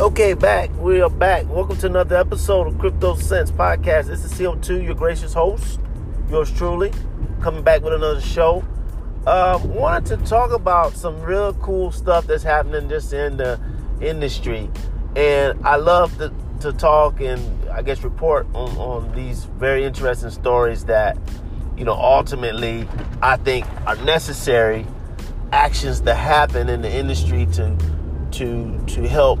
Okay, back. We are back. Welcome to another episode of Crypto Sense Podcast. This is CO2, your gracious host, yours truly, coming back with another show. Uh, wanted to talk about some real cool stuff that's happening just in the industry, and I love to, to talk and I guess report on, on these very interesting stories that you know ultimately I think are necessary actions that happen in the industry to to to help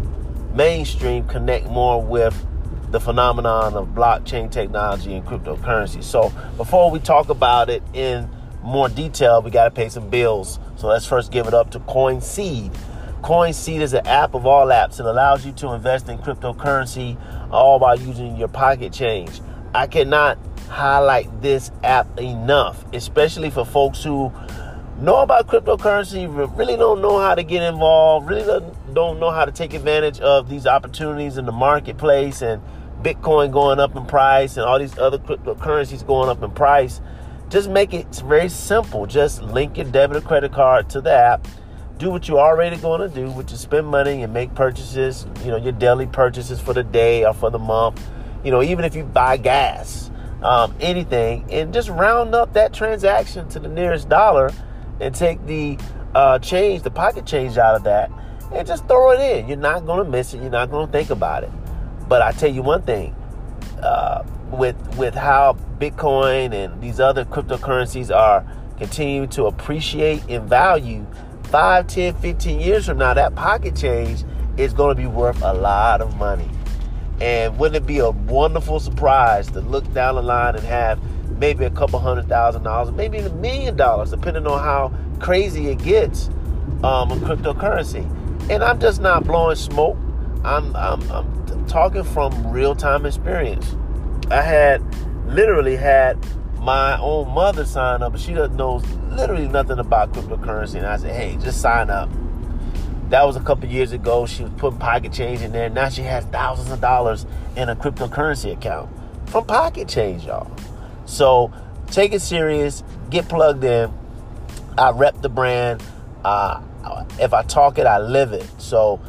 mainstream connect more with the phenomenon of blockchain technology and cryptocurrency. So before we talk about it in more detail, we got to pay some bills. So let's first give it up to CoinSeed. CoinSeed is an app of all apps. It allows you to invest in cryptocurrency all by using your pocket change. I cannot highlight this app enough, especially for folks who know about cryptocurrency, really don't know how to get involved, really don't know how to take advantage of these opportunities in the marketplace and Bitcoin going up in price and all these other cryptocurrencies going up in price. Just make it very simple. Just link your debit or credit card to the app. Do what you're already going to do, which is spend money and make purchases, you know, your daily purchases for the day or for the month. You know, even if you buy gas, um, anything, and just round up that transaction to the nearest dollar and take the uh, change, the pocket change out of that, and just throw it in. You're not going to miss it. You're not going to think about it. But I tell you one thing, uh, with with how Bitcoin and these other cryptocurrencies are continuing to appreciate in value, 5, 10, 15 years from now, that pocket change is going to be worth a lot of money. And wouldn't it be a wonderful surprise to look down the line and have maybe a couple hundred thousand dollars, maybe a million dollars, depending on how crazy it gets um, in cryptocurrency. And I'm just not blowing smoke. I'm, I'm, I'm talking from real time experience. I had literally had my own mother sign up, but she doesn't know literally nothing about cryptocurrency. And I said, hey, just sign up. That was a couple years ago. She was putting pocket change in there. Now she has thousands of dollars in a cryptocurrency account from pocket change, y'all. So take it serious, get plugged in. I rep the brand. Uh, if I talk it, I live it. So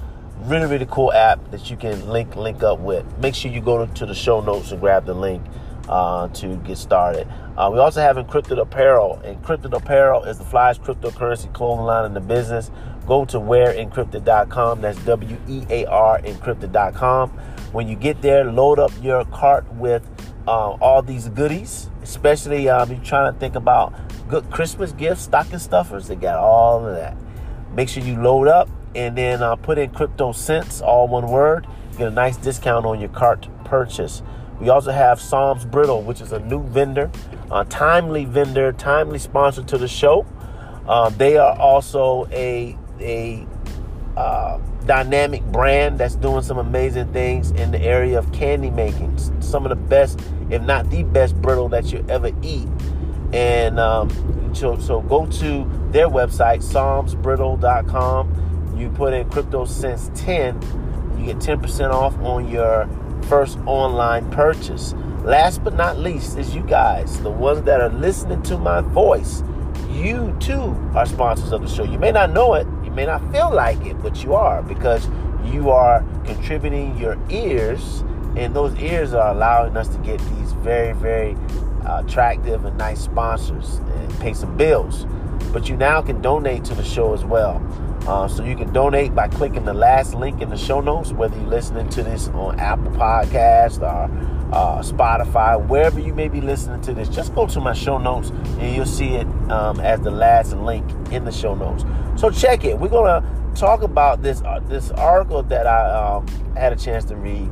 really, really cool app that you can link link up with. Make sure you go to, the show notes and grab the link uh, to get started. Uh, we also have Encrypted Apparel. Encrypted Apparel is the flyest cryptocurrency clothing line in the business. Go to wearencrypted.com. That's W E A R encrypted.com. When you get there, load up your cart with uh, all these goodies, especially um, you're trying to think about good Christmas gifts, stocking stuffers. They got all of that. Make sure you load up and then uh, put in crypto cents, all one word. Get a nice discount on your cart purchase. We also have Psalms Brittle, which is a new vendor, a timely vendor, timely sponsor to the show. Uh, they are also a a uh, dynamic brand that's doing some amazing things in the area of candy making. Some of the best, if not the best, brittle that you ever eat. And um, so, so go to their website, psalmsbrittle.com. You put in Crypto Sense 10, you get 10% off on your first online purchase. Last but not least is you guys, the ones that are listening to my voice. You too are sponsors of the show. You may not know it, you may not feel like it, but you are because you are contributing your ears, and those ears are allowing us to get these very, very uh, attractive and nice sponsors and pay some bills. But you now can donate to the show as well. Uh, so you can donate by clicking the last link in the show notes, whether you're listening to this on Apple Podcast or uh, Spotify, wherever you may be listening to this. Just go to my show notes and you'll see it um, as the last link in the show notes. So check it. We're gonna talk about this uh, this article that I um, had a chance to read,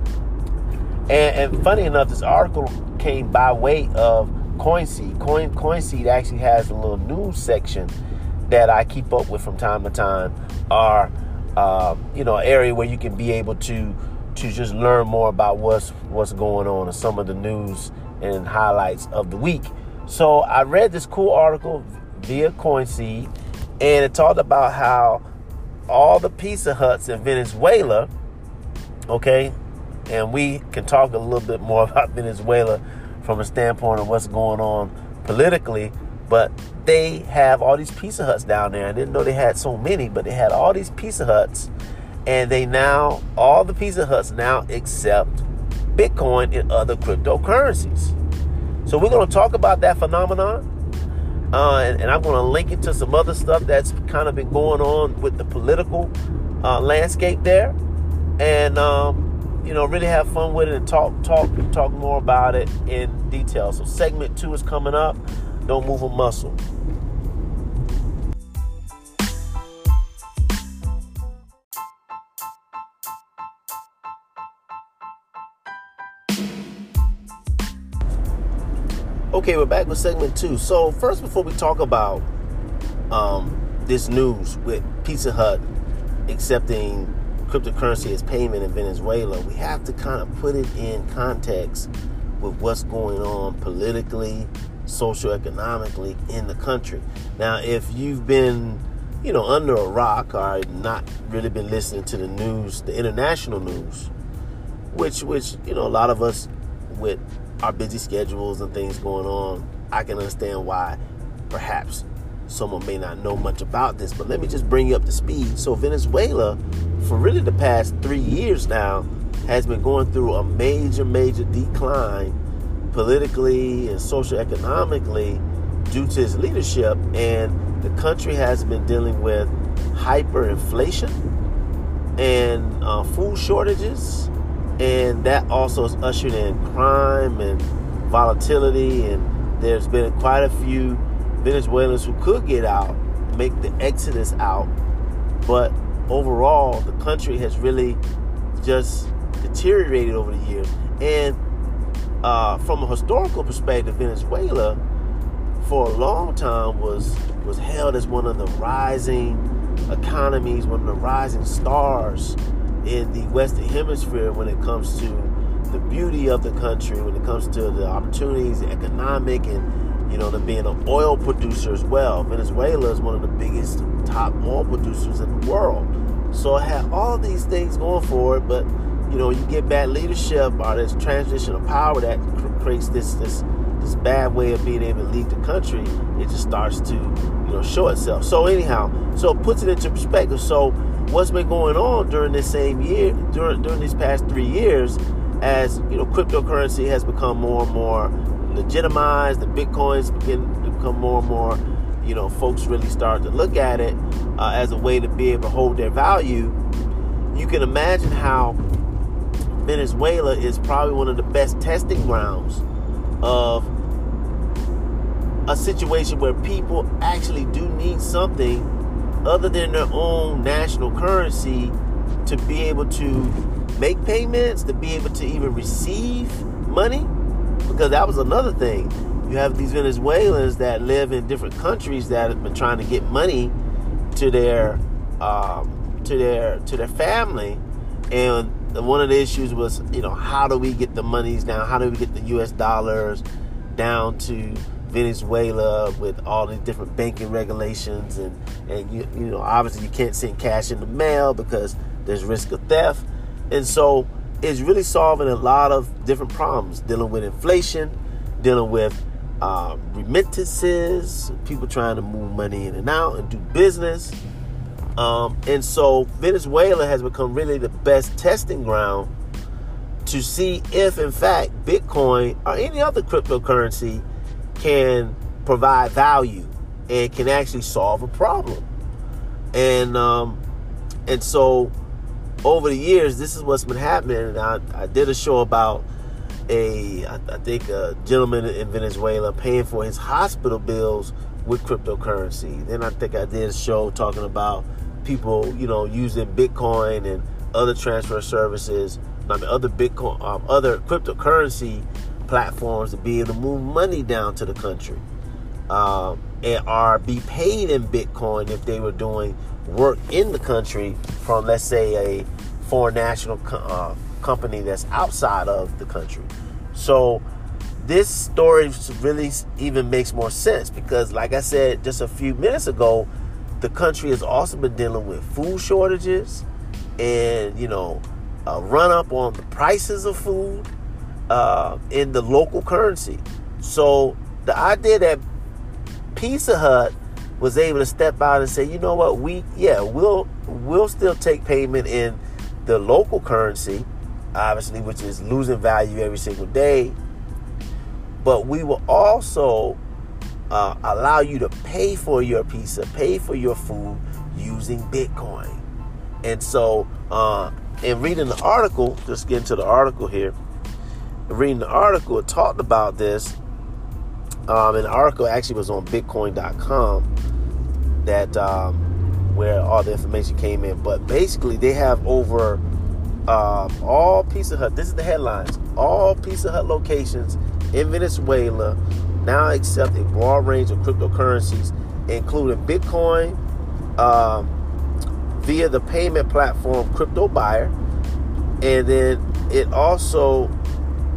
and, and, funny enough, this article came by way of CoinSeed. Coin CoinSeed actually has a little news section that I keep up with from time to time, are, uh, you know, area where you can be able to to just learn more about what's what's going on and some of the news and highlights of the week. So I read this cool article via CoinSeed and it talked about how all the Pizza Huts in Venezuela, okay, and we can talk a little bit more about Venezuela from a standpoint of what's going on politically, but they have all these Pizza Huts down there. I didn't know they had so many, but they had all these Pizza Huts, And they now, all the Pizza Huts now accept Bitcoin and other cryptocurrencies. So we're going to talk about that phenomenon. Uh, and, and, I'm going to link it to some other stuff that's kind of been going on with the political uh, landscape there. And, um, you know, really have fun with it and talk, talk, talk more about it in detail. So segment two is coming up. Don't move a muscle. Okay, we're back with segment two. So first, before we talk about um, this news with Pizza Hut accepting cryptocurrency as payment in Venezuela, we have to kind of put it in context with what's going on politically, socioeconomically in the country. Now, if you've been, you know, under a rock or not really been listening to the news, the international news, which which you know a lot of us with our busy schedules and things going on, I can understand why perhaps someone may not know much about this. But let me just bring you up to speed. So, Venezuela, for really the past three years now, has been going through a major, major decline politically and socioeconomically due to his leadership. And the country has been dealing with hyperinflation and uh, food shortages and that also has ushered in crime and volatility and there's been quite a few venezuelans who could get out make the exodus out but overall the country has really just deteriorated over the years and uh, from a historical perspective venezuela for a long time was was held as one of the rising economies one of the rising stars in the Western Hemisphere when it comes to the beauty of the country, when it comes to the opportunities, the economic, and you know, them being an oil producer as well. Venezuela is one of the biggest top oil producers in the world. So it had all these things going for it, but you know, you get bad leadership or this transition of power that creates this this this bad way of being able to lead the country. It just starts to you know show itself. So anyhow, so it puts it into perspective. So what's been going on during this same year, during during these past three years, as you know, cryptocurrency has become more and more legitimized, the bitcoins begin to become more and more, you know, folks really start to look at it uh, as a way to be able to hold their value. You can imagine how Venezuela is probably one of the best testing grounds of a situation where people actually do need something other than their own national currency to be able to make payments, to be able to even receive money. Because that was another thing. You have these Venezuelans that live in different countries that have been trying to get money to their um, to their to their family, and one of the issues was, you know, how do we get the monies down? How do we get the U.S. dollars down to Venezuela with all these different banking regulations and and you you know obviously you can't send cash in the mail because there's risk of theft and so it's really solving a lot of different problems dealing with inflation dealing with uh, remittances people trying to move money in and out and do business um, and so Venezuela has become really the best testing ground to see if in fact Bitcoin or any other cryptocurrency can provide value and can actually solve a problem. And um, and so over the years, this is what's been happening. And I, I did a show about a I, I think a gentleman in Venezuela paying for his hospital bills with cryptocurrency. Then I think I did a show talking about people, you know, using Bitcoin and other transfer services, I mean, other Bitcoin, um, other cryptocurrency platforms to be able to move money down to the country um, and are be paid in Bitcoin if they were doing work in the country from, let's say, a foreign national co- uh, company that's outside of the country. So this story really even makes more sense because, like I said just a few minutes ago, the country has also been dealing with food shortages and you know a run up on the prices of food uh, in the local currency. So the idea that Pizza Hut was able to step out and say, you know what, we yeah, we'll we'll still take payment in the local currency, obviously, which is losing value every single day. But we will also uh, allow you to pay for your pizza, pay for your food using Bitcoin. And so, uh, in reading the article, just get into the article here. Reading the article, it talked about this. Um, and the article actually was on Bitcoin.com that um, where all the information came in. But basically, they have over um, all Pizza Hut. This is the headlines. All Pizza Hut locations in Venezuela now accept a broad range of cryptocurrencies, including Bitcoin, um, via the payment platform Crypto Buyer, and then it also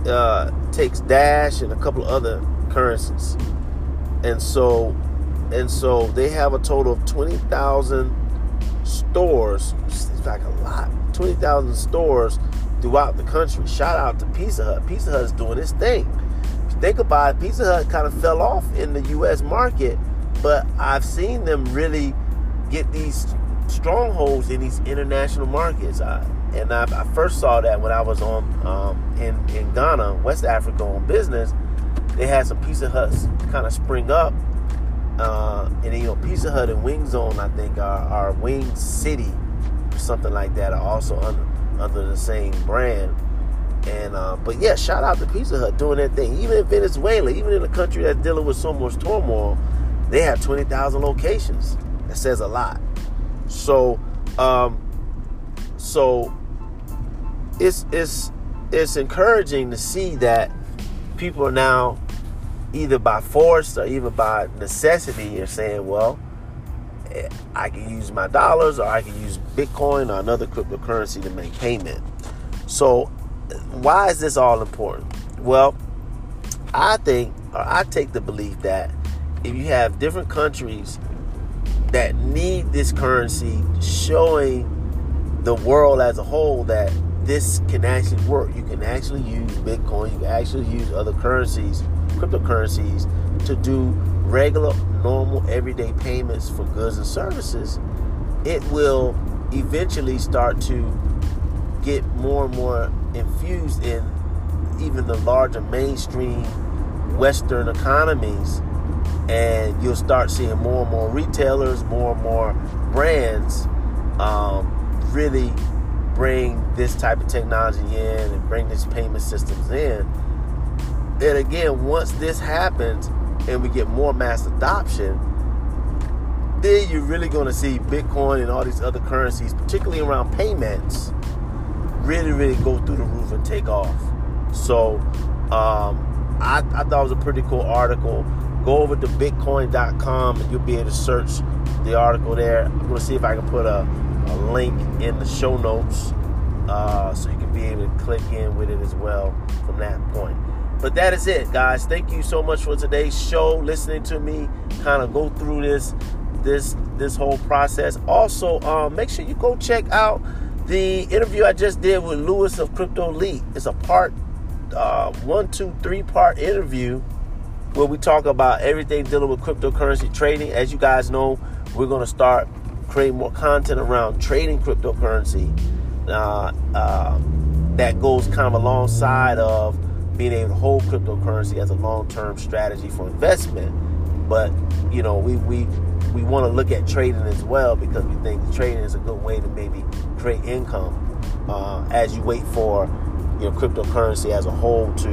uh, takes Dash and a couple of other currencies, and so and so they have a total of twenty thousand stores. Seems like a lot. Twenty thousand stores throughout the country. Shout out to Pizza Hut. Pizza Hut is doing its thing think about it, Pizza Hut kind of fell off in the U.S. market, but I've seen them really get these strongholds in these international markets. I, and I, I, first saw that when I was on um, in in Ghana, West Africa, on business. They had some Pizza Huts kind of spring up, uh, and you know Pizza Hut and Wing Zone, I think, are, are Wing City, or something like that, are also under under the same brand. And uh, but yeah, shout out to Pizza Hut doing that thing. Even in Venezuela, even in a country that's dealing with so much turmoil, they have twenty thousand locations. That says a lot. So, um, so it's it's it's encouraging to see that people are now either by force or even by necessity are saying, well, I can use my dollars or I can use Bitcoin or another cryptocurrency to make payment. So why is this all important? Well, I think, or I take the belief that if you have different countries that need this currency showing the world as a whole that this can actually work. You can actually use Bitcoin, you can actually use other currencies, cryptocurrencies, to do regular, normal, everyday payments for goods and services. It will eventually start to get more and more infused in even the larger mainstream Western economies. And you'll start seeing more and more retailers, more and more brands um, really bring this type of technology in and bring these payment systems in. And again, once this happens and we get more mass adoption, then you're really going to see Bitcoin and all these other currencies, particularly around payments, really, really go through the roof and take off. So um, I, I thought it was a pretty cool article. Go over to bitcoin.com and you'll be able to search the article there. I'm going to see if I can put a, a link in the show notes uh, so you can be able to click in with it as well from that point. But that is it, guys. Thank you so much for today's show. Listening to me kind of go through this this this whole process. Also, um, make sure you go check out the interview I just did with Lewis of Crypto Elite is a part uh, one, two, three part interview where we talk about everything dealing with cryptocurrency trading. As you guys know, we're going to start creating more content around trading cryptocurrency uh, uh, that goes kind of alongside of being able to hold cryptocurrency as a long-term strategy for investment. But you know, we we we want to look at trading as well because we think trading is a good way to maybe create income uh, as you wait for your cryptocurrency as a whole to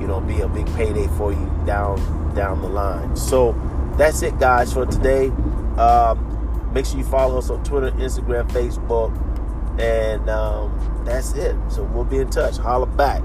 you know be a big payday for you down down the line. So that's it, guys, for today. Um, make sure you follow us on Twitter, Instagram, Facebook, and um, that's it. So we'll be in touch. Holla back.